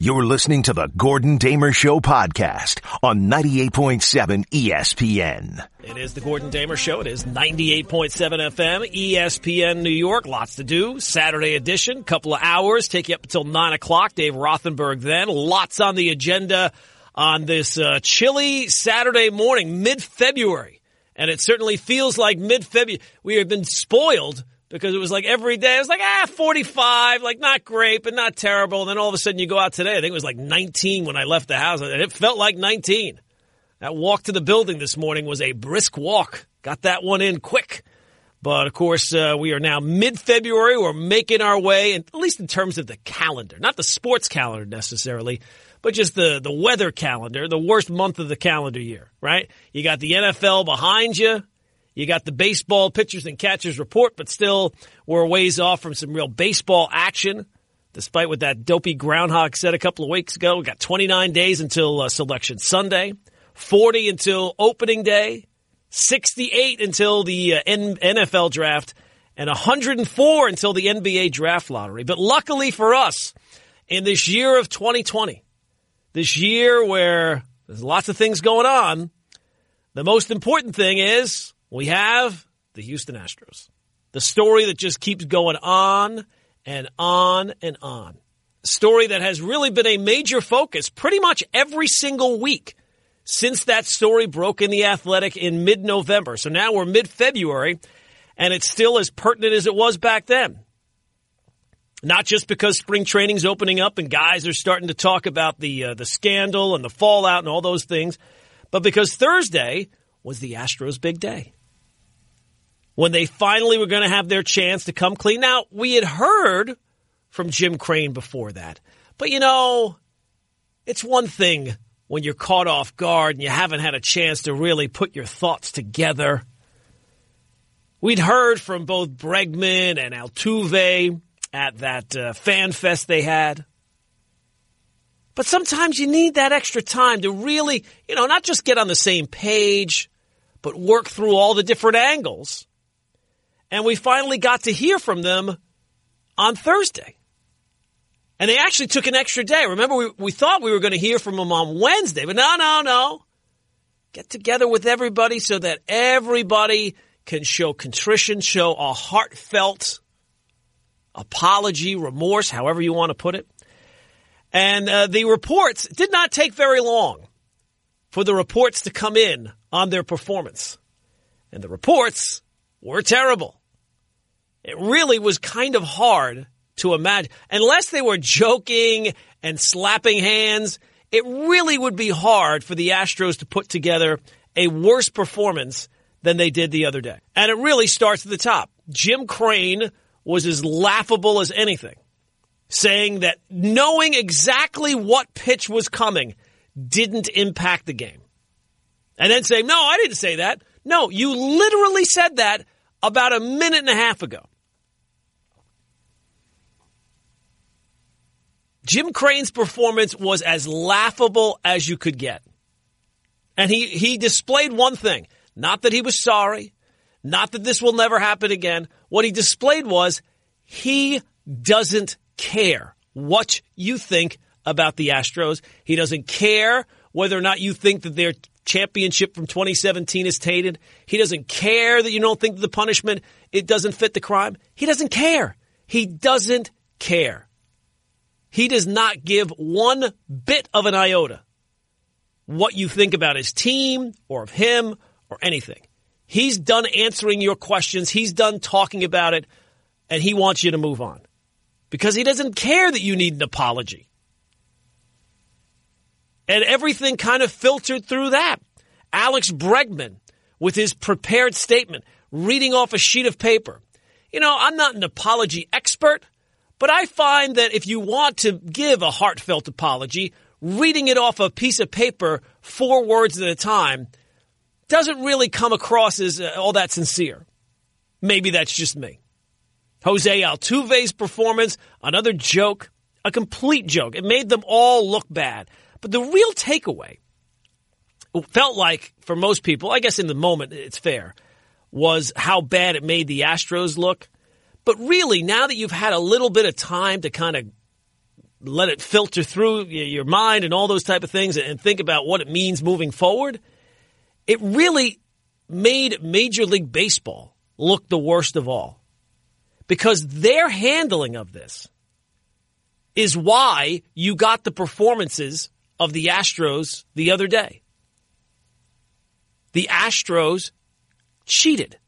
You're listening to the Gordon Damer Show podcast on 98.7 ESPN. It is the Gordon Damer Show. It is 98.7 FM, ESPN New York. Lots to do. Saturday edition, couple of hours, take you up until 9 o'clock. Dave Rothenberg then. Lots on the agenda on this uh, chilly Saturday morning, mid-February. And it certainly feels like mid-February. We have been spoiled because it was like every day. It was like, ah, 45, like not great, but not terrible. And then all of a sudden you go out today. I think it was like 19 when I left the house, and it felt like 19. That walk to the building this morning was a brisk walk. Got that one in quick. But of course, uh, we are now mid February. We're making our way, at least in terms of the calendar, not the sports calendar necessarily, but just the, the weather calendar, the worst month of the calendar year, right? You got the NFL behind you. You got the baseball pitchers and catchers report, but still we're ways off from some real baseball action. Despite what that dopey groundhog said a couple of weeks ago, we got 29 days until uh, selection Sunday, 40 until opening day, 68 until the uh, N- NFL draft, and 104 until the NBA draft lottery. But luckily for us, in this year of 2020, this year where there's lots of things going on, the most important thing is we have the Houston Astros. The story that just keeps going on and on and on. Story that has really been a major focus pretty much every single week since that story broke in the Athletic in mid November. So now we're mid February, and it's still as pertinent as it was back then. Not just because spring training's opening up and guys are starting to talk about the uh, the scandal and the fallout and all those things, but because Thursday was the Astros' big day when they finally were going to have their chance to come clean. Now, we had heard from Jim Crane before that, but you know, it's one thing when you're caught off guard and you haven't had a chance to really put your thoughts together. We'd heard from both Bregman and Altuve at that uh, fan fest they had. But sometimes you need that extra time to really, you know, not just get on the same page, but work through all the different angles and we finally got to hear from them on Thursday. And they actually took an extra day. Remember, we, we thought we were going to hear from them on Wednesday, but no, no, no. Get together with everybody so that everybody can show contrition, show a heartfelt apology, remorse, however you want to put it. And uh, the reports did not take very long for the reports to come in on their performance. And the reports were terrible. It really was kind of hard to imagine. Unless they were joking and slapping hands, it really would be hard for the Astros to put together a worse performance than they did the other day. And it really starts at the top. Jim Crane was as laughable as anything, saying that knowing exactly what pitch was coming didn't impact the game. And then saying, no, I didn't say that. No, you literally said that about a minute and a half ago. Jim Crane's performance was as laughable as you could get. And he, he displayed one thing. Not that he was sorry. Not that this will never happen again. What he displayed was he doesn't care what you think about the Astros. He doesn't care whether or not you think that their championship from 2017 is tainted. He doesn't care that you don't think the punishment it doesn't fit the crime. He doesn't care. He doesn't care. He does not give one bit of an iota what you think about his team or of him or anything. He's done answering your questions. He's done talking about it and he wants you to move on because he doesn't care that you need an apology. And everything kind of filtered through that. Alex Bregman with his prepared statement, reading off a sheet of paper. You know, I'm not an apology expert. But I find that if you want to give a heartfelt apology, reading it off a piece of paper four words at a time doesn't really come across as uh, all that sincere. Maybe that's just me. Jose Altuve's performance, another joke, a complete joke. It made them all look bad. But the real takeaway felt like for most people, I guess in the moment it's fair, was how bad it made the Astros look. But really, now that you've had a little bit of time to kind of let it filter through your mind and all those type of things and think about what it means moving forward, it really made Major League Baseball look the worst of all. Because their handling of this is why you got the performances of the Astros the other day. The Astros cheated.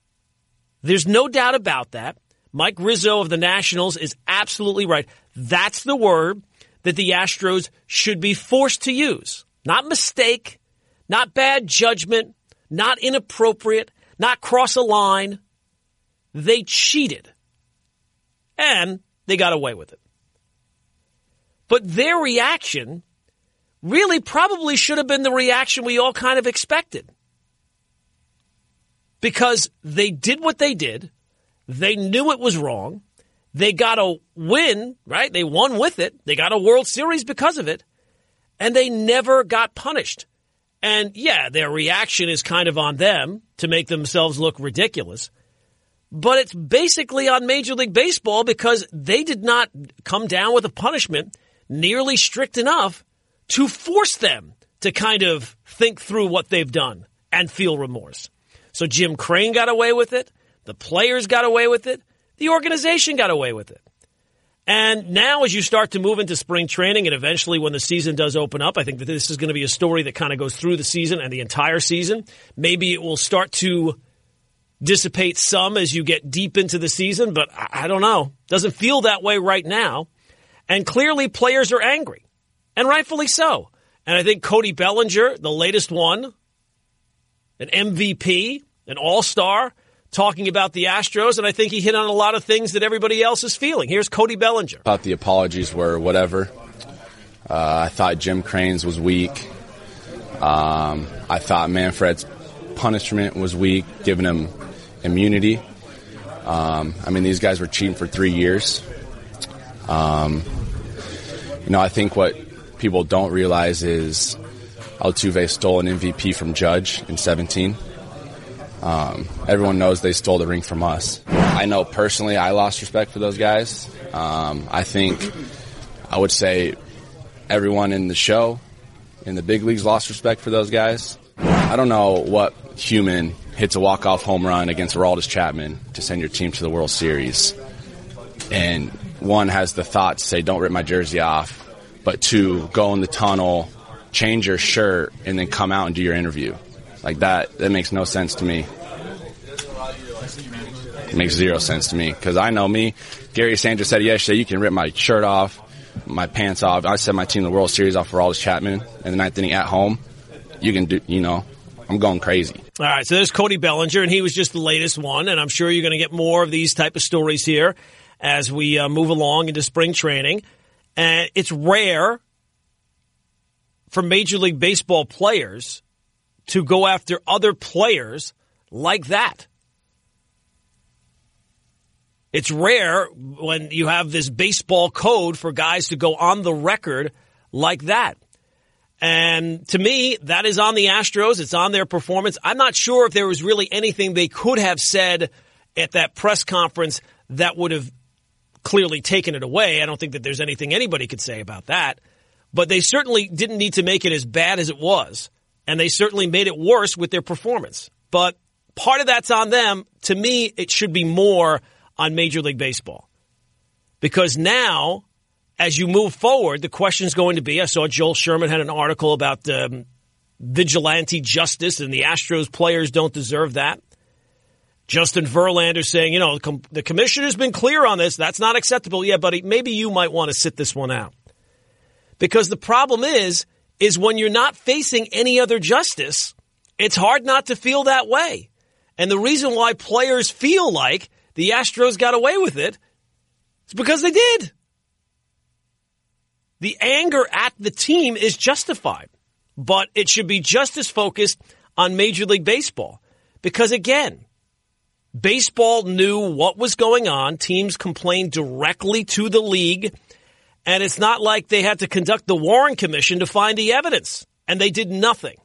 There's no doubt about that. Mike Rizzo of the Nationals is absolutely right. That's the word that the Astros should be forced to use. Not mistake, not bad judgment, not inappropriate, not cross a line. They cheated. And they got away with it. But their reaction really probably should have been the reaction we all kind of expected. Because they did what they did. They knew it was wrong. They got a win, right? They won with it. They got a World Series because of it. And they never got punished. And yeah, their reaction is kind of on them to make themselves look ridiculous. But it's basically on Major League Baseball because they did not come down with a punishment nearly strict enough to force them to kind of think through what they've done and feel remorse. So Jim Crane got away with it. The players got away with it. The organization got away with it. And now, as you start to move into spring training and eventually when the season does open up, I think that this is going to be a story that kind of goes through the season and the entire season. Maybe it will start to dissipate some as you get deep into the season, but I don't know. Doesn't feel that way right now. And clearly, players are angry, and rightfully so. And I think Cody Bellinger, the latest one, an MVP, an all star, talking about the Astros, and I think he hit on a lot of things that everybody else is feeling. Here's Cody Bellinger. I thought the apologies were whatever. Uh, I thought Jim Crane's was weak. Um, I thought Manfred's punishment was weak, giving him immunity. Um, I mean, these guys were cheating for three years. Um, you know, I think what people don't realize is Altuve stole an MVP from Judge in 17. Um, everyone knows they stole the ring from us. I know personally I lost respect for those guys. Um, I think I would say everyone in the show, in the big leagues, lost respect for those guys. I don't know what human hits a walk-off home run against Aroldis Chapman to send your team to the World Series. And one has the thought to say, don't rip my jersey off, but two, go in the tunnel, change your shirt, and then come out and do your interview. Like that, that makes no sense to me. It makes zero sense to me because I know me. Gary Sanders said yesterday, you can rip my shirt off, my pants off. I sent my team the World Series off for Aroldis Chapman and the ninth inning at home. You can do, you know, I'm going crazy. All right, so there's Cody Bellinger, and he was just the latest one, and I'm sure you're going to get more of these type of stories here as we uh, move along into spring training. And it's rare for Major League Baseball players to go after other players like that. It's rare when you have this baseball code for guys to go on the record like that. And to me, that is on the Astros. It's on their performance. I'm not sure if there was really anything they could have said at that press conference that would have clearly taken it away. I don't think that there's anything anybody could say about that. But they certainly didn't need to make it as bad as it was. And they certainly made it worse with their performance. But part of that's on them. To me, it should be more on Major League Baseball. Because now, as you move forward, the question is going to be I saw Joel Sherman had an article about um, vigilante justice, and the Astros players don't deserve that. Justin Verlander saying, you know, the commissioner's been clear on this. That's not acceptable. Yeah, buddy, maybe you might want to sit this one out. Because the problem is, is when you're not facing any other justice, it's hard not to feel that way. And the reason why players feel like the Astros got away with it is because they did. The anger at the team is justified, but it should be just as focused on Major League Baseball. Because again, baseball knew what was going on. Teams complained directly to the league. And it's not like they had to conduct the Warren Commission to find the evidence. And they did nothing.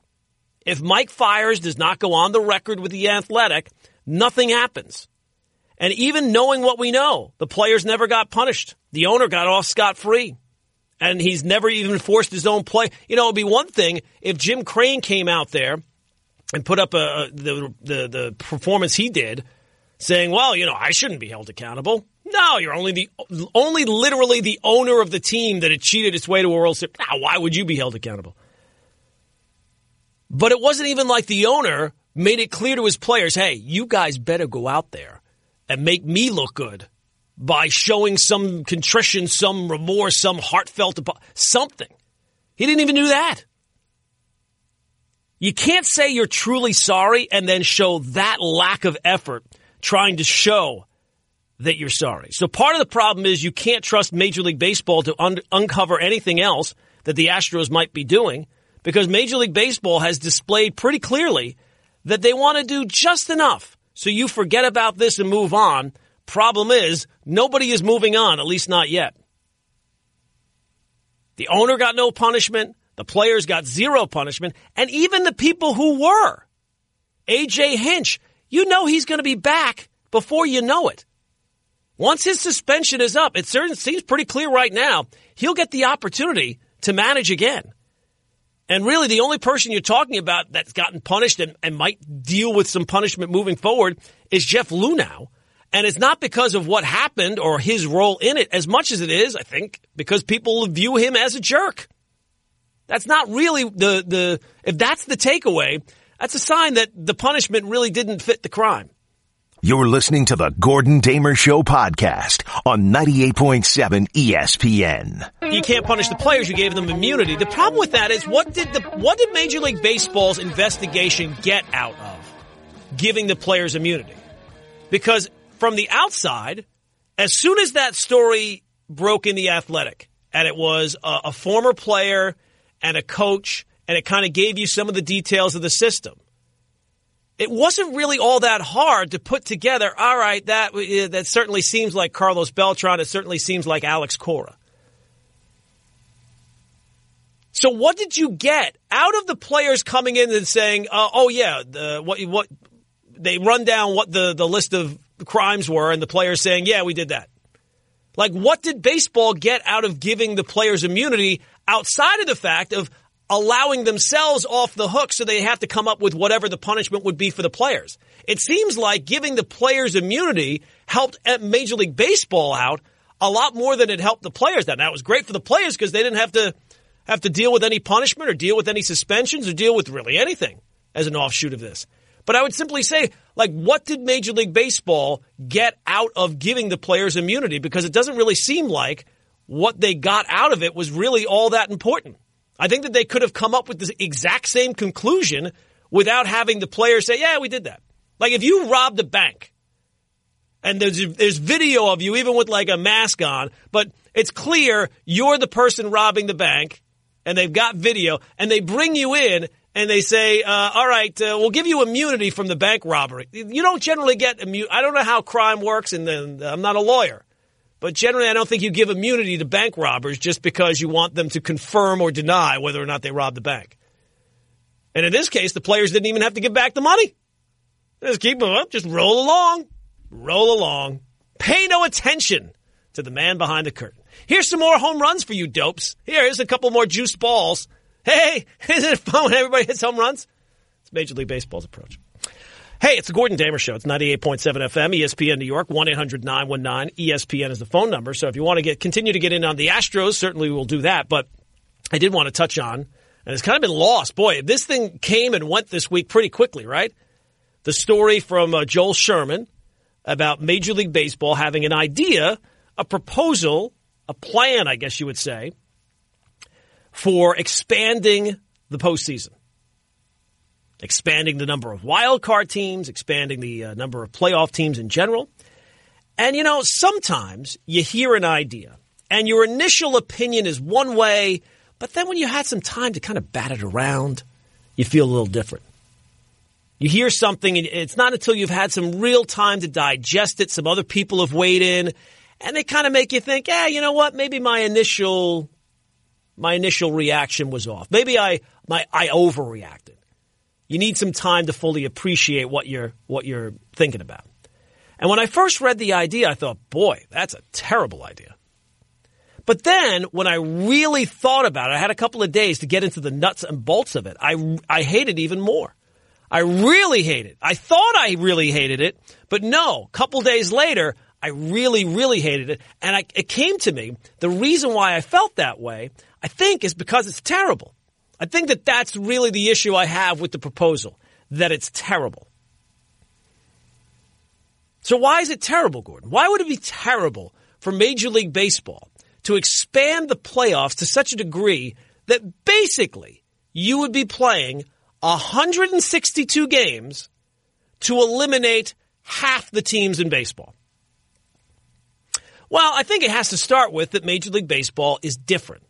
If Mike Fiers does not go on the record with the Athletic, nothing happens. And even knowing what we know, the players never got punished. The owner got off scot free. and he's never even forced his own play. You know, it'd be one thing if Jim Crane came out there and put up a the, the the performance he did, saying, "Well, you know, I shouldn't be held accountable." No, you're only the only literally the owner of the team that had cheated its way to a World Series. Now, why would you be held accountable? But it wasn't even like the owner made it clear to his players, "Hey, you guys better go out there and make me look good." by showing some contrition, some remorse, some heartfelt something. He didn't even do that. You can't say you're truly sorry and then show that lack of effort trying to show that you're sorry. So part of the problem is you can't trust Major League Baseball to un- uncover anything else that the Astros might be doing because Major League Baseball has displayed pretty clearly that they want to do just enough so you forget about this and move on Problem is, nobody is moving on, at least not yet. The owner got no punishment. The players got zero punishment. And even the people who were. AJ Hinch, you know he's going to be back before you know it. Once his suspension is up, it seems pretty clear right now, he'll get the opportunity to manage again. And really, the only person you're talking about that's gotten punished and, and might deal with some punishment moving forward is Jeff Luhnow, and it's not because of what happened or his role in it as much as it is, I think, because people view him as a jerk. That's not really the, the, if that's the takeaway, that's a sign that the punishment really didn't fit the crime. You're listening to the Gordon Damer Show podcast on 98.7 ESPN. You can't punish the players, you gave them immunity. The problem with that is what did the, what did Major League Baseball's investigation get out of giving the players immunity? Because from the outside, as soon as that story broke in the athletic, and it was a, a former player and a coach, and it kind of gave you some of the details of the system. It wasn't really all that hard to put together. All right, that that certainly seems like Carlos Beltran. It certainly seems like Alex Cora. So, what did you get out of the players coming in and saying, uh, "Oh yeah, the, what what they run down what the the list of crimes were and the players saying, yeah, we did that. Like, what did baseball get out of giving the players immunity outside of the fact of allowing themselves off the hook so they have to come up with whatever the punishment would be for the players? It seems like giving the players immunity helped Major League Baseball out a lot more than it helped the players. Now, that was great for the players because they didn't have to have to deal with any punishment or deal with any suspensions or deal with really anything as an offshoot of this. But I would simply say, like, what did Major League Baseball get out of giving the players immunity? Because it doesn't really seem like what they got out of it was really all that important. I think that they could have come up with the exact same conclusion without having the players say, yeah, we did that. Like, if you robbed a bank, and there's there's video of you even with like a mask on, but it's clear you're the person robbing the bank, and they've got video, and they bring you in, and they say, uh, all right, uh, we'll give you immunity from the bank robbery. You don't generally get immunity. I don't know how crime works, and then I'm not a lawyer. But generally, I don't think you give immunity to bank robbers just because you want them to confirm or deny whether or not they robbed the bank. And in this case, the players didn't even have to give back the money. Just keep them up, just roll along, roll along. Pay no attention to the man behind the curtain. Here's some more home runs for you dopes. Here's a couple more juiced balls. Hey, isn't it fun when everybody hits home runs? It's Major League Baseball's approach. Hey, it's the Gordon Damer Show. It's 98.7 FM, ESPN New York, 1-800-919-ESPN is the phone number. So if you want to get continue to get in on the Astros, certainly we'll do that. But I did want to touch on, and it's kind of been lost. Boy, this thing came and went this week pretty quickly, right? The story from uh, Joel Sherman about Major League Baseball having an idea, a proposal, a plan, I guess you would say, for expanding the postseason, expanding the number of wild card teams, expanding the uh, number of playoff teams in general. And you know, sometimes you hear an idea and your initial opinion is one way, but then when you had some time to kind of bat it around, you feel a little different. You hear something and it's not until you've had some real time to digest it, some other people have weighed in, and they kind of make you think, yeah, you know what, maybe my initial my initial reaction was off. Maybe I my I overreacted. You need some time to fully appreciate what you're what you're thinking about. And when I first read the idea, I thought, boy, that's a terrible idea. But then when I really thought about it, I had a couple of days to get into the nuts and bolts of it. I, I hate it even more. I really hate it. I thought I really hated it, but no, a couple days later, I really, really hated it. And I, it came to me, the reason why I felt that way, I think is because it's terrible. I think that that's really the issue I have with the proposal, that it's terrible. So why is it terrible, Gordon? Why would it be terrible for Major League Baseball to expand the playoffs to such a degree that basically you would be playing 162 games to eliminate half the teams in baseball? Well, I think it has to start with that Major League Baseball is different.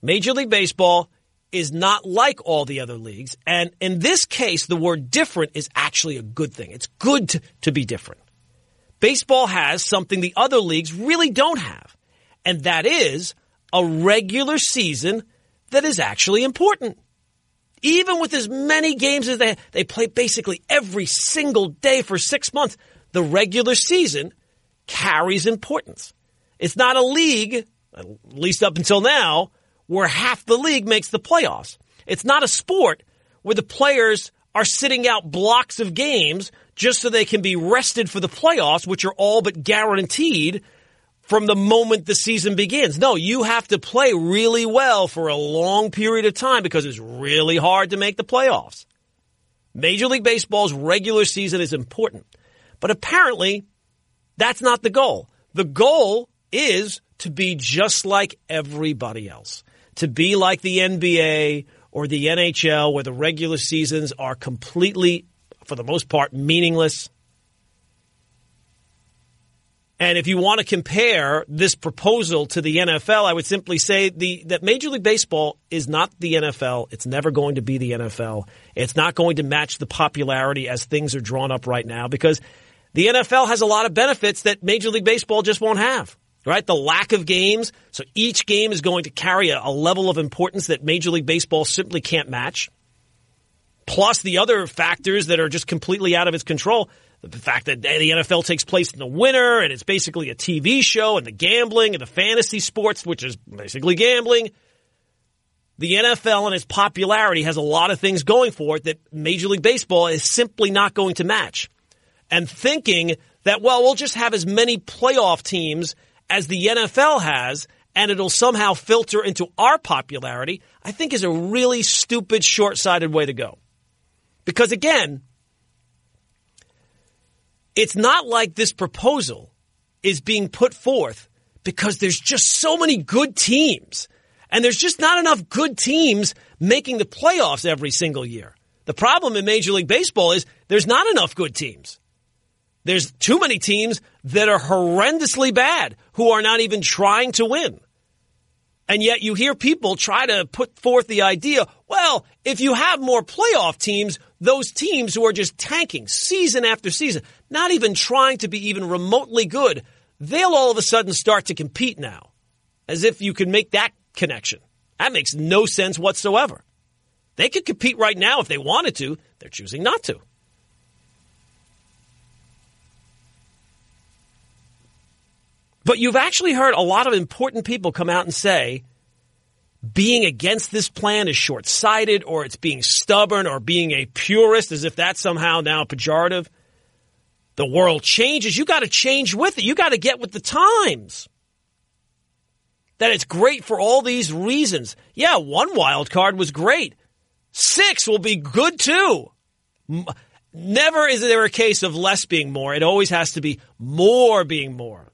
Major League Baseball is not like all the other leagues. And in this case, the word different is actually a good thing. It's good to, to be different. Baseball has something the other leagues really don't have, and that is a regular season that is actually important. Even with as many games as they they play basically every single day for 6 months, the regular season carries importance. It's not a league, at least up until now, where half the league makes the playoffs. It's not a sport where the players are sitting out blocks of games just so they can be rested for the playoffs, which are all but guaranteed from the moment the season begins. No, you have to play really well for a long period of time because it's really hard to make the playoffs. Major League Baseball's regular season is important. But apparently, that's not the goal. The goal is to be just like everybody else, to be like the NBA or the NHL where the regular seasons are completely for the most part, meaningless. And if you want to compare this proposal to the NFL, I would simply say the, that Major League Baseball is not the NFL. It's never going to be the NFL. It's not going to match the popularity as things are drawn up right now because the NFL has a lot of benefits that Major League Baseball just won't have. Right? The lack of games. So each game is going to carry a, a level of importance that Major League Baseball simply can't match plus the other factors that are just completely out of its control. The fact that the NFL takes place in the winter and it's basically a TV show and the gambling and the fantasy sports, which is basically gambling. The NFL and its popularity has a lot of things going for it that Major League Baseball is simply not going to match. And thinking that, well, we'll just have as many playoff teams as the NFL has and it'll somehow filter into our popularity, I think is a really stupid, short sighted way to go. Because again, it's not like this proposal is being put forth because there's just so many good teams. And there's just not enough good teams making the playoffs every single year. The problem in Major League Baseball is there's not enough good teams. There's too many teams that are horrendously bad who are not even trying to win. And yet you hear people try to put forth the idea, well, if you have more playoff teams, those teams who are just tanking season after season, not even trying to be even remotely good, they'll all of a sudden start to compete now. As if you can make that connection. That makes no sense whatsoever. They could compete right now if they wanted to. They're choosing not to. But you've actually heard a lot of important people come out and say being against this plan is short sighted or it's being stubborn or being a purist as if that's somehow now pejorative. The world changes. You got to change with it. You got to get with the times. That it's great for all these reasons. Yeah, one wild card was great. Six will be good too. Never is there a case of less being more. It always has to be more being more.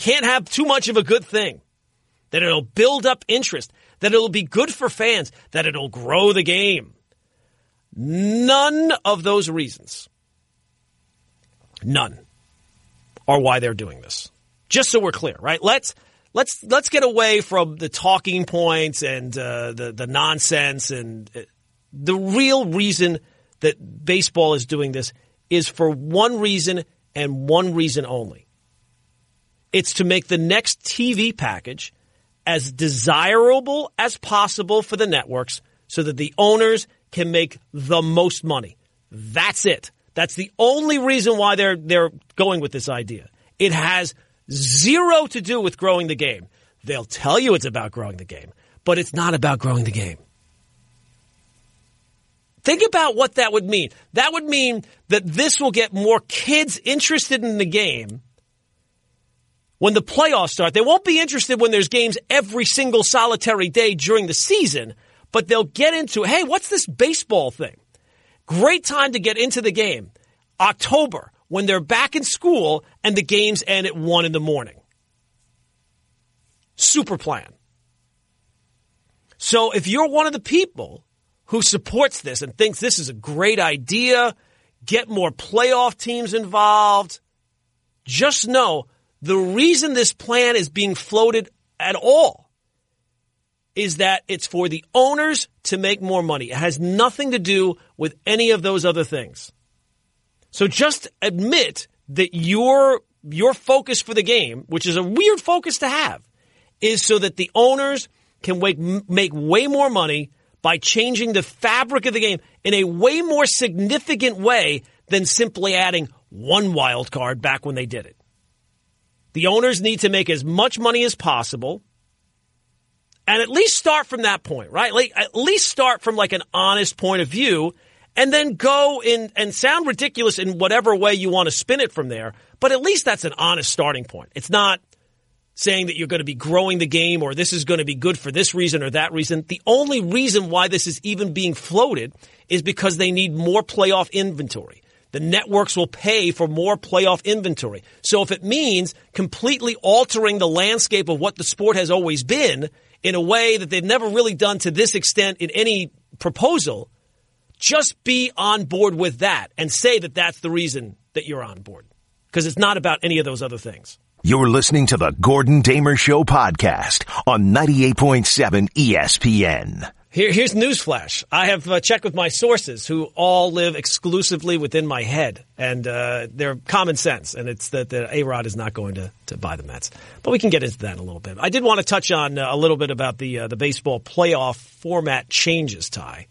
Can't have too much of a good thing. That it'll build up interest. That it'll be good for fans. That it'll grow the game. None of those reasons, none, are why they're doing this. Just so we're clear, right? Let's let's let's get away from the talking points and uh, the the nonsense and uh, the real reason that baseball is doing this is for one reason and one reason only. It's to make the next TV package as desirable as possible for the networks so that the owners can make the most money. That's it. That's the only reason why they're they're going with this idea. It has zero to do with growing the game. They'll tell you it's about growing the game, but it's not about growing the game. Think about what that would mean. That would mean that this will get more kids interested in the game when the playoffs start. They won't be interested when there's games every single solitary day during the season, but they'll get into, hey, what's this baseball thing? Great time to get into the game. October, when they're back in school and the games end at one in the morning. Super plan. So if you're one of the people who supports this and thinks this is a great idea, get more playoff teams involved, just know the reason this plan is being floated at all is that it's for the owners to make more money. It has nothing to do with any of those other things. So just admit that your your focus for the game, which is a weird focus to have, is so that the owners can make, make way more money by changing the fabric of the game in a way more significant way than simply adding one wild card back when they did it. The owners need to make as much money as possible and at least start from that point, right? Like at least start from like an honest point of view and then go in and sound ridiculous in whatever way you want to spin it from there. But at least that's an honest starting point. It's not saying that you're going to be growing the game or this is going to be good for this reason or that reason. The only reason why this is even being floated is because they need more playoff inventory. The networks will pay for more playoff inventory. So if it means completely altering the landscape of what the sport has always been in a way that they've never really done to this extent in any proposal, just be on board with that and say that that's the reason that you're on board. Because it's not about any of those other things. You're listening to the Gordon Damer Show podcast on 98.7 ESPN. Here, here's newsflash. I have uh, checked with my sources who all live exclusively within my head, and uh, they're common sense, and it's that, that A-Rod is not going to, to buy the Mets. But we can get into that in a little bit. I did want to touch on uh, a little bit about the uh, the baseball playoff format changes, Ty.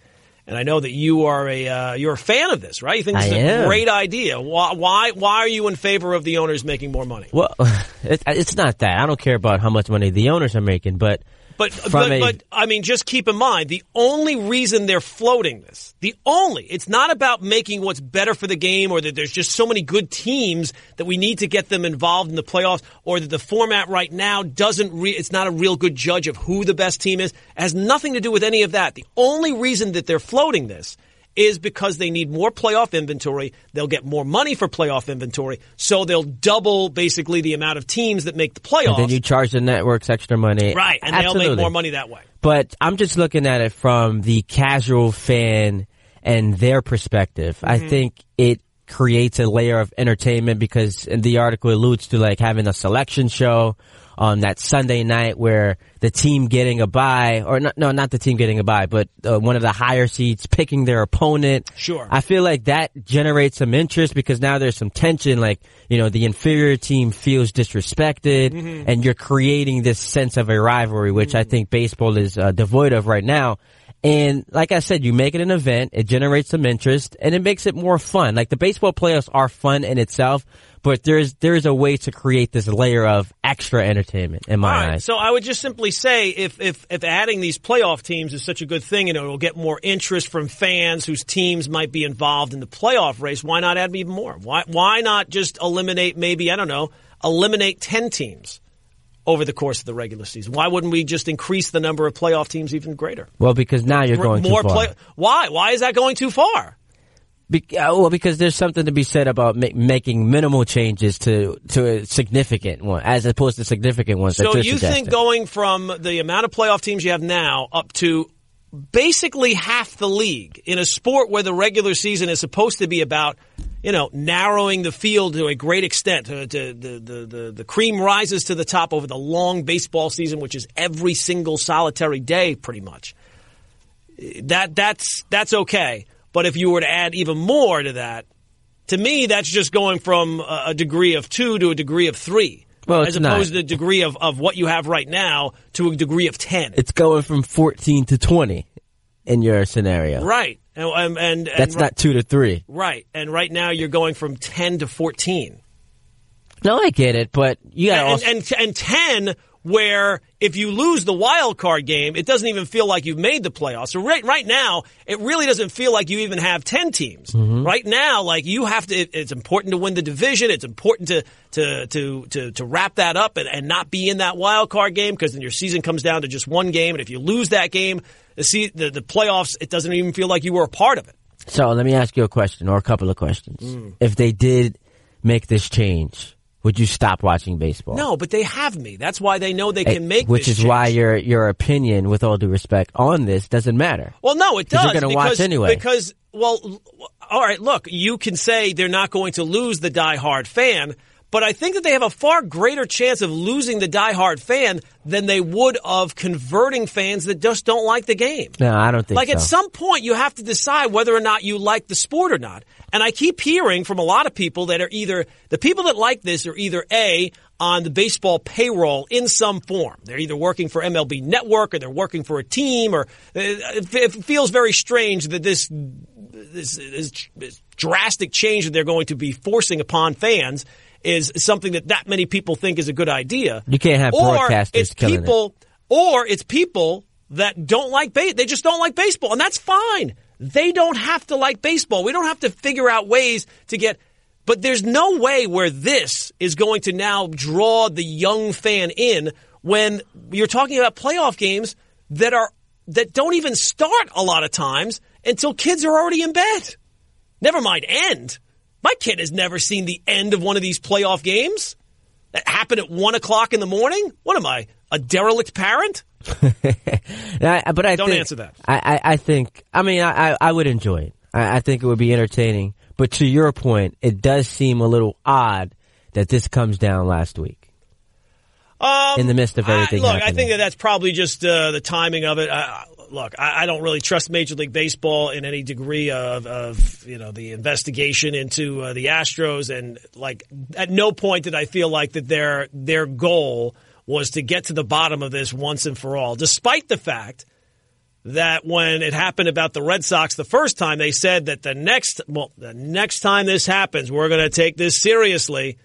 And I know that you are a uh, you're a fan of this, right? You think it's a great idea. Why, why why are you in favor of the owners making more money? Well, it's not that. I don't care about how much money the owners are making, but but but, a, but I mean, just keep in mind the only reason they're floating this, the only, it's not about making what's better for the game, or that there's just so many good teams that we need to get them involved in the playoffs, or that the format right now doesn't. Re- it's not a real good judge of who the best team is. It has nothing to do with any of that. The only reason that they're floating this is because they need more playoff inventory. They'll get more money for playoff inventory, so they'll double basically the amount of teams that make the playoffs. And then you charge the networks extra money, right? And Absolutely. they'll make more money that way. But I'm just looking at it from the casual fan and their perspective. Mm-hmm. I think it creates a layer of entertainment because the article alludes to like having a selection show on that Sunday night where the team getting a bye, or not, no, not the team getting a bye, but uh, one of the higher seeds picking their opponent. Sure. I feel like that generates some interest because now there's some tension, like, you know, the inferior team feels disrespected mm-hmm. and you're creating this sense of a rivalry, which mm-hmm. I think baseball is uh, devoid of right now. And like I said, you make it an event, it generates some interest, and it makes it more fun. Like the baseball playoffs are fun in itself, but there's there's a way to create this layer of extra entertainment in my right, eyes. So I would just simply say if, if if adding these playoff teams is such a good thing and it will get more interest from fans whose teams might be involved in the playoff race, why not add even more? Why why not just eliminate maybe I don't know eliminate ten teams? Over the course of the regular season. Why wouldn't we just increase the number of playoff teams even greater? Well, because now you're going more too far. Play- why? Why is that going too far? Be- uh, well, because there's something to be said about ma- making minimal changes to to a significant one, as opposed to significant ones. So you suggesting. think going from the amount of playoff teams you have now up to basically half the league in a sport where the regular season is supposed to be about, you know, narrowing the field to a great extent. To, to, the, the, the, the cream rises to the top over the long baseball season, which is every single solitary day, pretty much. That that's that's okay. But if you were to add even more to that, to me, that's just going from a degree of two to a degree of three. Well, as opposed not. to the degree of, of what you have right now to a degree of 10. It's going from 14 to 20 in your scenario. Right. And, um, and, and That's not 2 to 3. Right. And right now you're going from 10 to 14. No, I get it, but you got and, and, and, and 10 where if you lose the wild card game, it doesn't even feel like you've made the playoffs. So right, right now, it really doesn't feel like you even have 10 teams. Mm-hmm. Right now, like you have to, it, it's important to win the division. It's important to, to, to, to, to wrap that up and, and not be in that wild card game because then your season comes down to just one game. And if you lose that game, the, see, the, the playoffs, it doesn't even feel like you were a part of it. So let me ask you a question or a couple of questions. Mm. If they did make this change, would you stop watching baseball? No, but they have me. That's why they know they Eh, can make which is why your your opinion, with all due respect, on this doesn't matter. Well, no, it does. you're gonna watch because, anyway. Because, well, all right, look, you can say they're not going to lose the diehard fan, but I think that they have a far greater chance of losing the diehard fan than they would of converting fans that just don't like the game. No, I don't think Like so. at some point, you have to decide whether or not you like the sport or not. And I keep hearing from a lot of people that are either the people that like this are either a on the baseball payroll in some form. They're either working for MLB Network or they're working for a team, or uh, it it feels very strange that this this, this, this drastic change that they're going to be forcing upon fans is something that that many people think is a good idea. You can't have or broadcasters it's killing it. people, or it's people that don't like base. They just don't like baseball, and that's fine. They don't have to like baseball. We don't have to figure out ways to get. But there's no way where this is going to now draw the young fan in when you're talking about playoff games that are that don't even start a lot of times until kids are already in bed. Never mind end. My kid has never seen the end of one of these playoff games that happen at one o'clock in the morning. What am I, a derelict parent? I, but I Don't think- answer that. I, I, I think. I mean, I, I, I would enjoy it. I, I think it would be entertaining. But to your point, it does seem a little odd that this comes down last week. Um, In the midst of everything I, look, I think that that's probably just uh, the timing of it. I, look, I, I don't really trust Major League Baseball in any degree of, of you know the investigation into uh, the Astros, and like at no point did I feel like that their their goal was to get to the bottom of this once and for all, despite the fact that when it happened about the Red Sox the first time, they said that the next well the next time this happens, we're going to take this seriously.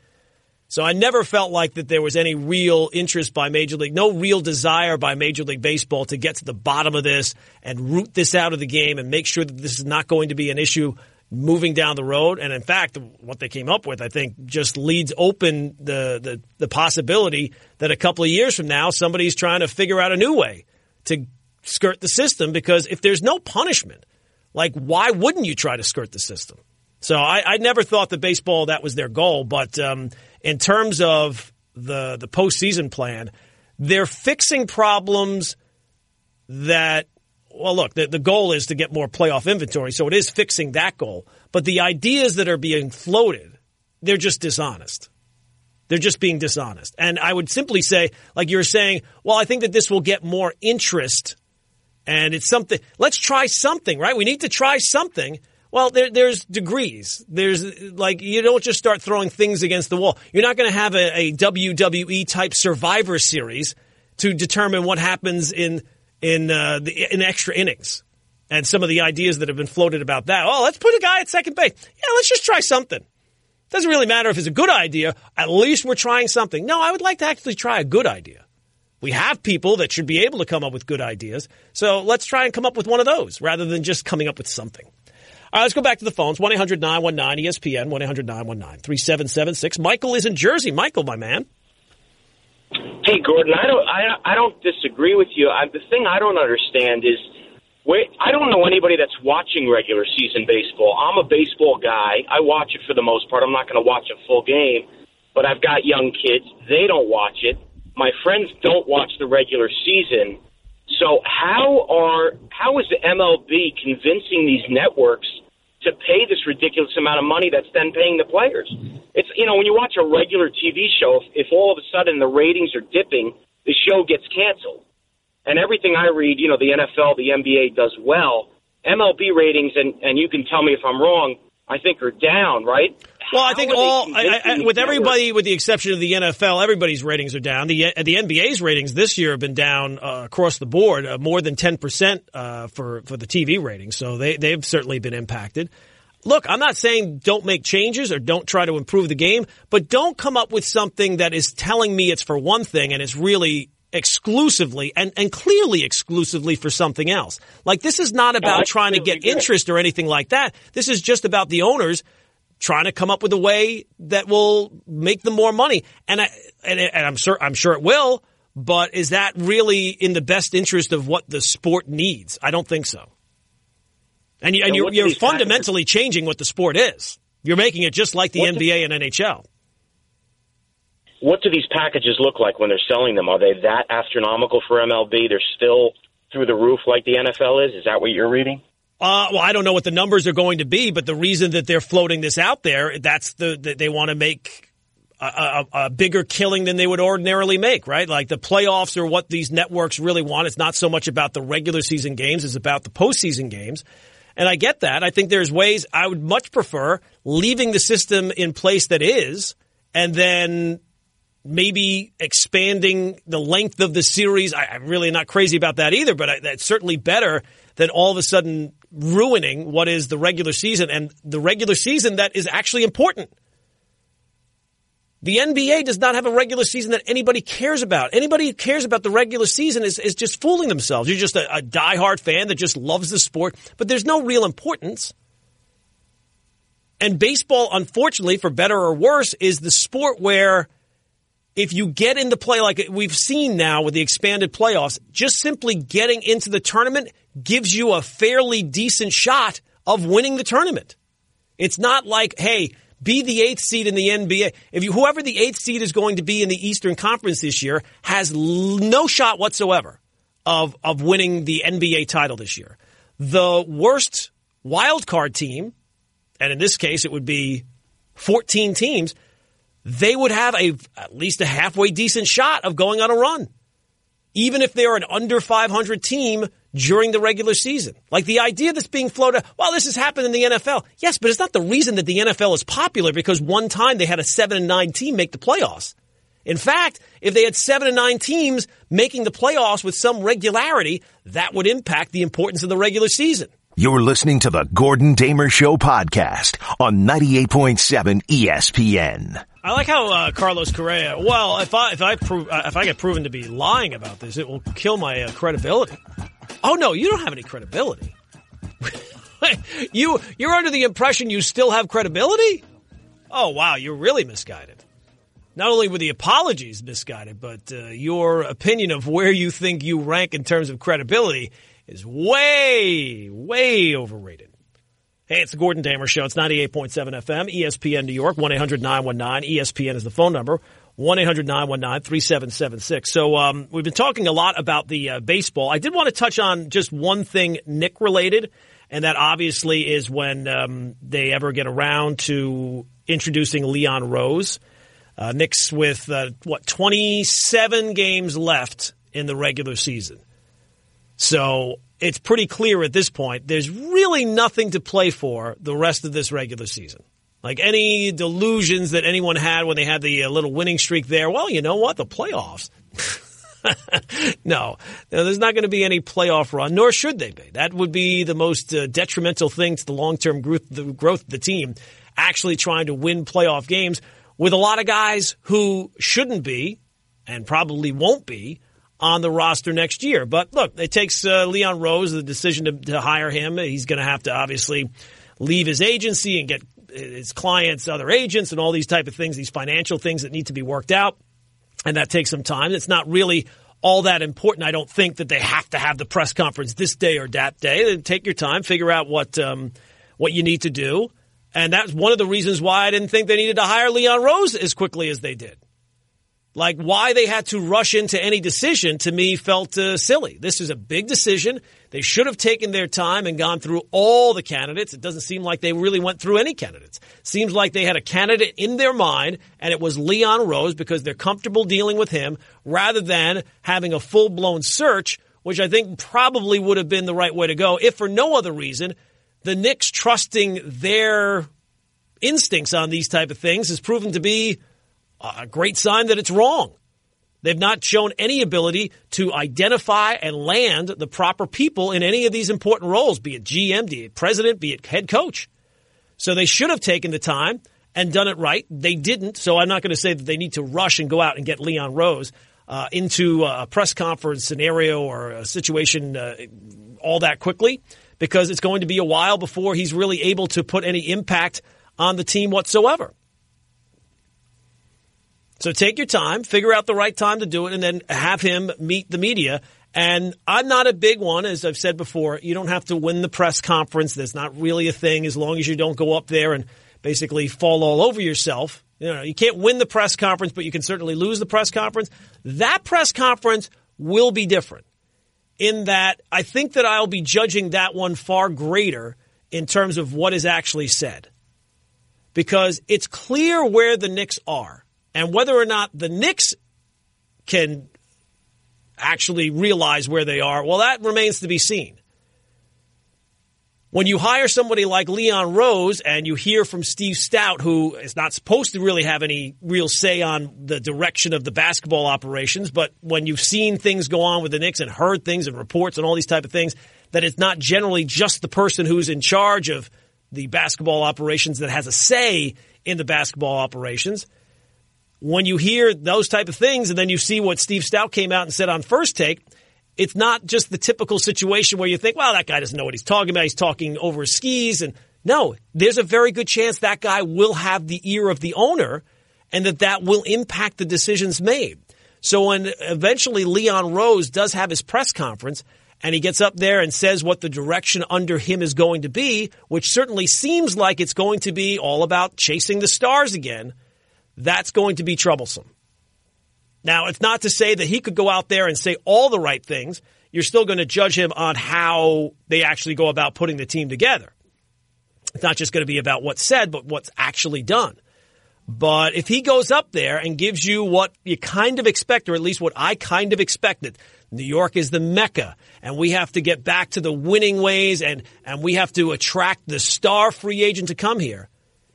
So I never felt like that there was any real interest by Major League, no real desire by Major League Baseball to get to the bottom of this and root this out of the game and make sure that this is not going to be an issue moving down the road. And in fact, what they came up with, I think, just leads open the, the, the possibility that a couple of years from now, somebody's trying to figure out a new way to skirt the system because if there's no punishment, like why wouldn't you try to skirt the system? So I, I never thought that baseball that was their goal, but um, in terms of the the postseason plan, they're fixing problems that. Well, look, the, the goal is to get more playoff inventory, so it is fixing that goal. But the ideas that are being floated, they're just dishonest. They're just being dishonest. And I would simply say, like you're saying, well, I think that this will get more interest and it's something. Let's try something, right? We need to try something. Well, there, there's degrees. There's like you don't just start throwing things against the wall. You're not going to have a, a WWE type Survivor Series to determine what happens in in uh, the in extra innings. And some of the ideas that have been floated about that. Oh, let's put a guy at second base. Yeah, let's just try something. Doesn't really matter if it's a good idea. At least we're trying something. No, I would like to actually try a good idea. We have people that should be able to come up with good ideas. So let's try and come up with one of those rather than just coming up with something. All right, let's go back to the phones. 1 800 919 ESPN, 1 800 919 3776. Michael is in Jersey. Michael, my man. Hey, Gordon, I don't, I, I don't disagree with you. I, the thing I don't understand is, where, I don't know anybody that's watching regular season baseball. I'm a baseball guy. I watch it for the most part. I'm not going to watch a full game, but I've got young kids. They don't watch it. My friends don't watch the regular season. So how are how is the MLB convincing these networks to pay this ridiculous amount of money that's then paying the players? It's you know when you watch a regular TV show, if, if all of a sudden the ratings are dipping, the show gets canceled. And everything I read, you know, the NFL, the NBA does well. MLB ratings, and and you can tell me if I'm wrong. I think are down, right? Well, I think all, I, I, with everybody, with the exception of the NFL, everybody's ratings are down. The the NBA's ratings this year have been down uh, across the board, uh, more than ten percent uh, for for the TV ratings. So they they've certainly been impacted. look, I'm not saying don't make changes or don't try to improve the game, but don't come up with something that is telling me it's for one thing and it's really exclusively and, and clearly exclusively for something else. Like this is not about I trying to get agree. interest or anything like that. This is just about the owners trying to come up with a way that will make them more money. And I, and, and I'm sure I'm sure it will, but is that really in the best interest of what the sport needs? I don't think so. And, you, and So you're, you're fundamentally changing what the sport is. You're making it just like the What do- NBA and NHL. What do these packages look like when they're selling them? Are they that astronomical for MLB? They're still through the roof like the NFL is? Is that what you're reading? Uh, well, I don't know what the numbers are going to be, but the reason that they're floating this out there, that's the that they want to make a, a, a bigger killing than they would ordinarily make, right? Like the playoffs are what these networks really want. It's not so much about the regular season games; it's about the postseason games. And I get that. I think there's ways I would much prefer leaving the system in place that is, and then maybe expanding the length of the series. I, I'm really not crazy about that either, but I, that's certainly better than all of a sudden ruining what is the regular season and the regular season that is actually important. The NBA does not have a regular season that anybody cares about. Anybody who cares about the regular season is, is just fooling themselves. You're just a, a diehard fan that just loves the sport, but there's no real importance. And baseball, unfortunately, for better or worse, is the sport where if you get into play like we've seen now with the expanded playoffs, just simply getting into the tournament gives you a fairly decent shot of winning the tournament. It's not like, hey, be the eighth seed in the NBA. If you, whoever the eighth seed is going to be in the Eastern Conference this year has l- no shot whatsoever of, of winning the NBA title this year. The worst wild card team, and in this case it would be 14 teams, they would have a at least a halfway decent shot of going on a run, even if they're an under 500 team during the regular season. Like the idea that's being floated, well, this has happened in the NFL. Yes, but it's not the reason that the NFL is popular because one time they had a seven and nine team make the playoffs. In fact, if they had seven and nine teams making the playoffs with some regularity, that would impact the importance of the regular season. You're listening to the Gordon Damer Show podcast on 98.7 ESPN. I like how uh, Carlos Correa. Well, if I if I prove uh, if I get proven to be lying about this, it will kill my uh, credibility. Oh no, you don't have any credibility. you you're under the impression you still have credibility. Oh wow, you're really misguided. Not only were the apologies misguided, but uh, your opinion of where you think you rank in terms of credibility is way way overrated. Hey, it's the Gordon Damer Show. It's 98.7 FM, ESPN New York, 1-800-919. ESPN is the phone number, 1-800-919-3776. So um, we've been talking a lot about the uh, baseball. I did want to touch on just one thing Knick related, and that obviously is when um, they ever get around to introducing Leon Rose. Uh, Knicks with, uh, what, 27 games left in the regular season. So it's pretty clear at this point there's really nothing to play for the rest of this regular season. Like any delusions that anyone had when they had the uh, little winning streak there, well, you know what? The playoffs. no, No, there's not going to be any playoff run, nor should they be. That would be the most uh, detrimental thing to the long term growth, growth of the team, actually trying to win playoff games with a lot of guys who shouldn't be and probably won't be on the roster next year. But look, it takes uh, Leon Rose the decision to, to hire him. He's going to have to obviously leave his agency and get his clients other agents and all these type of things, these financial things that need to be worked out, and that takes some time. It's not really all that important. I don't think that they have to have the press conference this day or that day. Then take your time, figure out what um, what you need to do, and that's one of the reasons why I didn't think they needed to hire Leon Rose as quickly as they did. Like why they had to rush into any decision to me felt uh, silly. This is a big decision. They should have taken their time and gone through all the candidates. It doesn't seem like they really went through any candidates. Seems like they had a candidate in their mind and it was Leon Rose because they're comfortable dealing with him rather than having a full blown search, which I think probably would have been the right way to go if for no other reason the Knicks trusting their instincts on these type of things has proven to be a great sign that it's wrong. They've not shown any ability to identify and land the proper people in any of these important roles, be it GM, be it president, be it head coach. So they should have taken the time and done it right. They didn't. So I'm not going to say that they need to rush and go out and get Leon Rose uh, into a press conference scenario or a situation uh, all that quickly because it's going to be a while before he's really able to put any impact on the team whatsoever. So take your time, figure out the right time to do it, and then have him meet the media. And I'm not a big one, as I've said before. You don't have to win the press conference. That's not really a thing as long as you don't go up there and basically fall all over yourself. You know, you can't win the press conference, but you can certainly lose the press conference. That press conference will be different in that I think that I'll be judging that one far greater in terms of what is actually said. Because it's clear where the Knicks are and whether or not the Knicks can actually realize where they are, well, that remains to be seen. When you hire somebody like Leon Rose and you hear from Steve Stoute, who is not supposed to really have any real say on the direction of the basketball operations, but when you've seen things go on with the Knicks and heard things and reports and all these type of things, that it's not generally just the person who's in charge of the basketball operations that has a say in the basketball operations. When you hear those type of things and then you see what Steve Stoute came out and said on first take, it's not just the typical situation where you think, well, that guy doesn't know what he's talking about. He's talking over his skis. And no, there's a very good chance that guy will have the ear of the owner and that that will impact the decisions made. So when eventually Leon Rose does have his press conference and he gets up there and says what the direction under him is going to be, which certainly seems like it's going to be all about chasing the stars again, that's going to be troublesome. Now, it's not to say that he could go out there and say all the right things. You're still going to judge him on how they actually go about putting the team together. It's not just going to be about what's said, but what's actually done. But if he goes up there and gives you what you kind of expect, or at least what I kind of expected, New York is the mecca, and we have to get back to the winning ways, and, and we have to attract the star free agent to come here.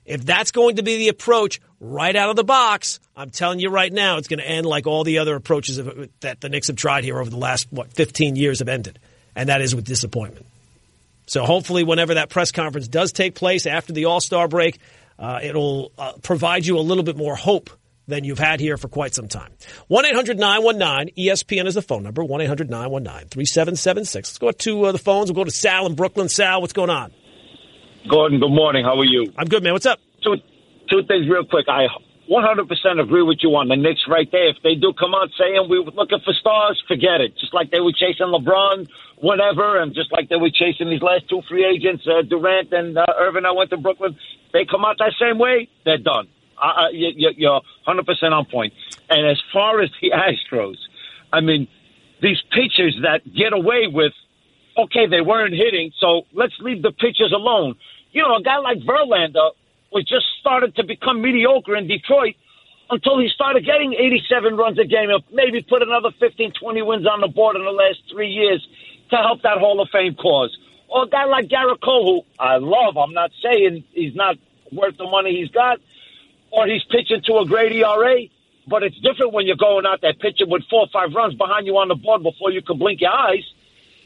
If that's going to be the approach right out of the box, I'm telling you right now, it's going to end like all the other approaches of, that the Knicks have tried here over the last, what, 15 years have ended. And that is with disappointment. So hopefully, whenever that press conference does take place after the All Star break, uh, it'll uh, provide you a little bit more hope than you've had here for quite some time. 1 800 919 ESPN is the phone number 1 800 919 3776. Let's go to uh, the phones. We'll go to Sal in Brooklyn. Sal, what's going on? Gordon, good morning. How are you? I'm good, man. What's up? Two, two things real quick. I 100% agree with you on the Knicks right there. If they do come out saying we were looking for stars, forget it. Just like they were chasing LeBron, whatever, and just like they were chasing these last two free agents, uh, Durant and uh, Irving. I went to Brooklyn. They come out that same way, they're done. Uh, you, you're 100% on point. And as far as the Astros, I mean, these pitchers that get away with okay, they weren't hitting, so let's leave the pitchers alone. You know, a guy like Verlander was just started to become mediocre in Detroit until he started getting 87 runs a game maybe put another 15, 20 wins on the board in the last three years to help that Hall of Fame cause. Or a guy like Gerrit Cole, who I love, I'm not saying he's not worth the money he's got, or he's pitching to a great ERA, but it's different when you're going out there pitching with four or five runs behind you on the board before you can blink your eyes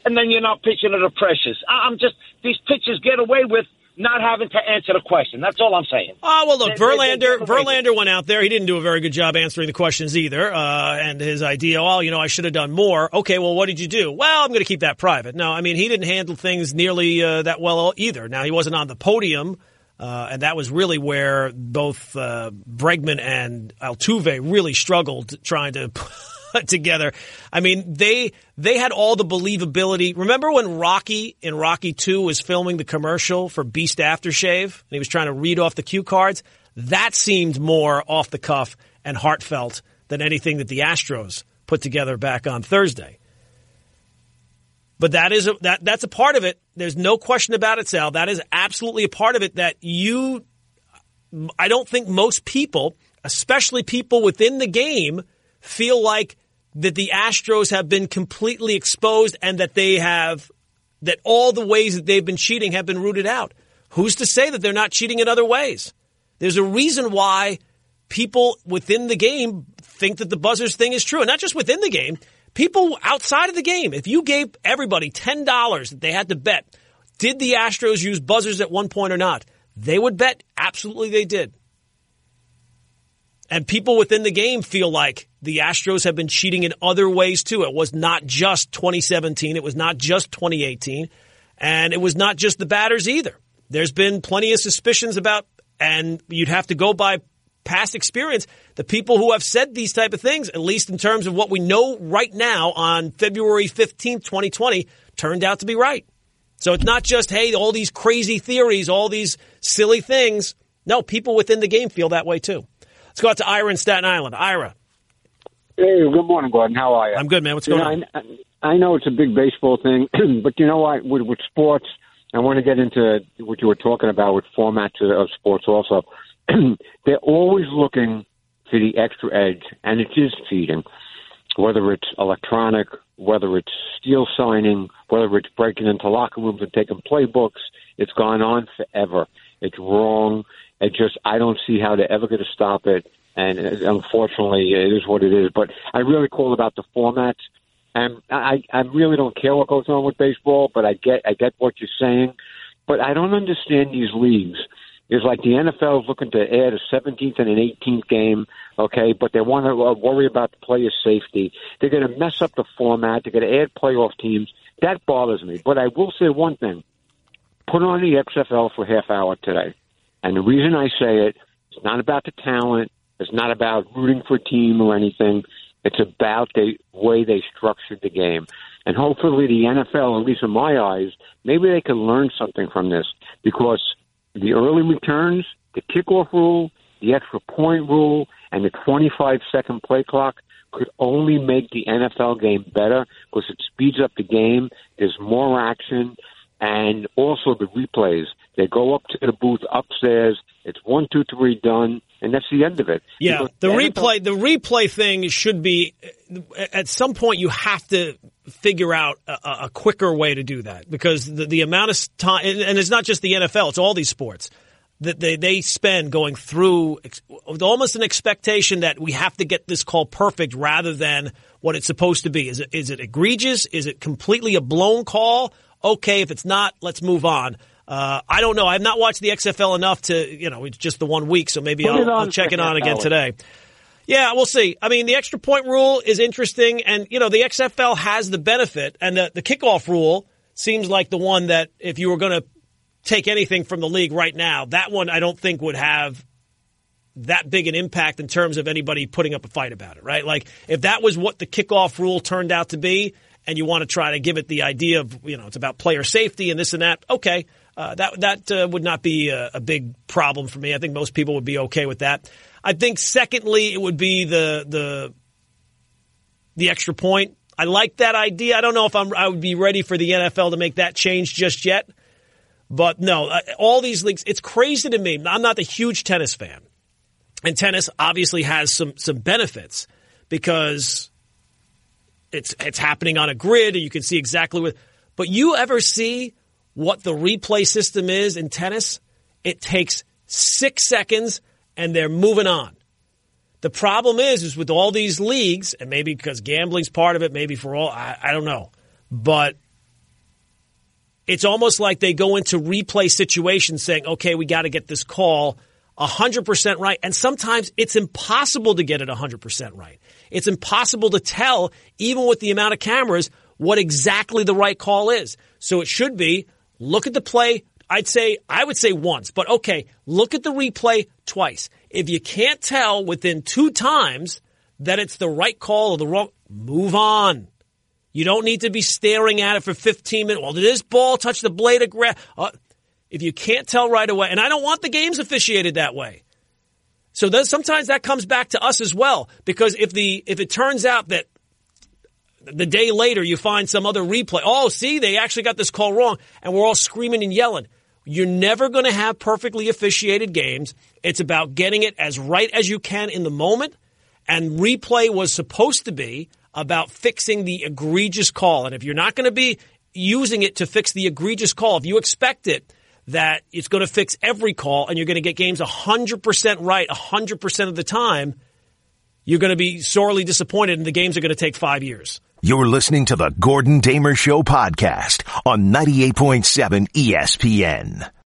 and then you're not pitching to the pressures. I'm just these pitchers get away with not having to answer the question. That's all I'm saying. Oh well, look, they, Verlander. They, Verlander went out there. He didn't do a very good job answering the questions either. Uh, and his idea, well, you know, I should have done more. Okay, well, what did you do? Well, I'm going to keep that private. No, I mean, he didn't handle things nearly uh, that well either. Now, he wasn't on the podium. Uh, and that was really where both uh, Bregman and Altuve really struggled trying to together. I mean, they they had all the believability. Remember when Rocky in Rocky 2 was filming the commercial for Beast Aftershave and he was trying to read off the cue cards? That seemed more off the cuff and heartfelt than anything that the Astros put together back on Thursday. But that is a, that that's a part of it. There's no question about it, Sal. That is absolutely a part of it that you I don't think most people, especially people within the game, feel like that the Astros have been completely exposed and that they have that all the ways that they've been cheating have been rooted out. Who's to say that they're not cheating in other ways? There's a reason why people within the game think that the buzzers thing is true, and not just within the game. People outside of the game. If you gave everybody ten dollars that they had to bet, did the Astros use buzzers at one point or not? They would bet absolutely they did. And people within the game feel like the Astros have been cheating in other ways too. It was not just 2017. It was not just 2018. And it was not just the batters either. There's been plenty of suspicions about, and you'd have to go by past experience, the people who have said these type of things, at least in terms of what we know right now on February 15th, 2020, turned out to be right. So it's not just, hey, all these crazy theories, all these silly things. No, people within the game feel that way too. Let's go out to Ira in Staten Island. Ira. Hey, good morning, Gordon. How are you? I'm good, man. What's you going know, on? I, I know it's a big baseball thing, but you know what? With, with sports, I want to get into what you were talking about with formats of sports also. They're always looking for the extra edge, and it is cheating, whether it's electronic, whether it's steal signing, whether it's breaking into locker rooms and taking playbooks. It's gone on forever. It's wrong. It just I don't see how they're ever going to stop it. And unfortunately, it is what it is. But I really call about the formats. And I, I really don't care what goes on with baseball, but I get, I get what you're saying. But I don't understand these leagues. It's like the NFL is looking to add a 17th and an 18th game, okay, but they want to uh, worry about the players' safety. They're going to mess up the format. They're going to add playoff teams. That bothers me. But I will say one thing: put on the XFL for half hour today. And the reason I say it, it's not about the talent. It's not about rooting for a team or anything. It's about the way they structured the game. And hopefully the NFL, at least in my eyes, maybe they can learn something from this because the early returns, the kickoff rule, the extra point rule, and the 25 second play clock could only make the NFL game better because it speeds up the game. There's more action and also the replays. They go up to the booth upstairs. It's one, two, three, done, and that's the end of it. Yeah, because the replay, the replay thing should be at some point you have to figure out a, a quicker way to do that because the, the amount of time, and it's not just the NFL; it's all these sports that they, they spend going through almost an expectation that we have to get this call perfect rather than what it's supposed to be. Is it is it egregious? Is it completely a blown call? Okay, if it's not, let's move on. Uh, I don't know. I've not watched the XFL enough to, you know, it's just the one week, so maybe I'll, I'll, check it on again today. Yeah, we'll see. I mean, the extra point rule is interesting, and you know, the XFL has the benefit, and the, the kickoff rule seems like the one that if you were going to take anything from the league right now, that one I don't think would have that big an impact in terms of anybody putting up a fight about it, right? Like if that was what the kickoff rule turned out to be, and you want to try to give it the idea of you know it's about player safety and this and that, okay, uh, that that uh, would not be a, a, big problem for me. I think most people would be okay with that. I think secondly, it would be the the the extra point. I like that idea. I don't know if I'm I would be ready for the NFL to make that change just yet. But no, uh, all these leagues, it's crazy to me. I'm not a huge tennis fan. And tennis obviously has some some benefits because it's it's happening on a grid and you can see exactly what but you ever see what the replay system is in tennis, it takes six seconds and they're moving on. The problem is, is with all these leagues, and maybe because gambling's part of it, maybe for all, I, I don't know, but it's almost like they go into replay situations saying, okay, we got to get this call 100% right. And sometimes it's impossible to get it 100% right. It's impossible to tell, even with the amount of cameras, what exactly the right call is. So it should be Look at the play. I'd say, I would say once, but okay, look at the replay twice. If you can't tell within two times that it's the right call or the wrong, move on. You don't need to be staring at it for 15 minutes. Well, did this ball touch the blade of grass? Uh, if you can't tell right away, and I don't want the games officiated that way. So sometimes that comes back to us as well, because if the if it turns out that the day later you find some other replay. Oh, see, they actually got this call wrong, and we're all screaming and yelling. You're never going to have perfectly officiated games. It's about getting it as right as you can in the moment. And replay was supposed to be about fixing the egregious call. And if you're not going to be using it to fix the egregious call, if you expect it that it's going to fix every call and you're going to get games 100% right 100% of the time, you're going to be sorely disappointed and the games are going to take five years. You're listening to the Gordon Damer Show podcast on 98.7 ESPN.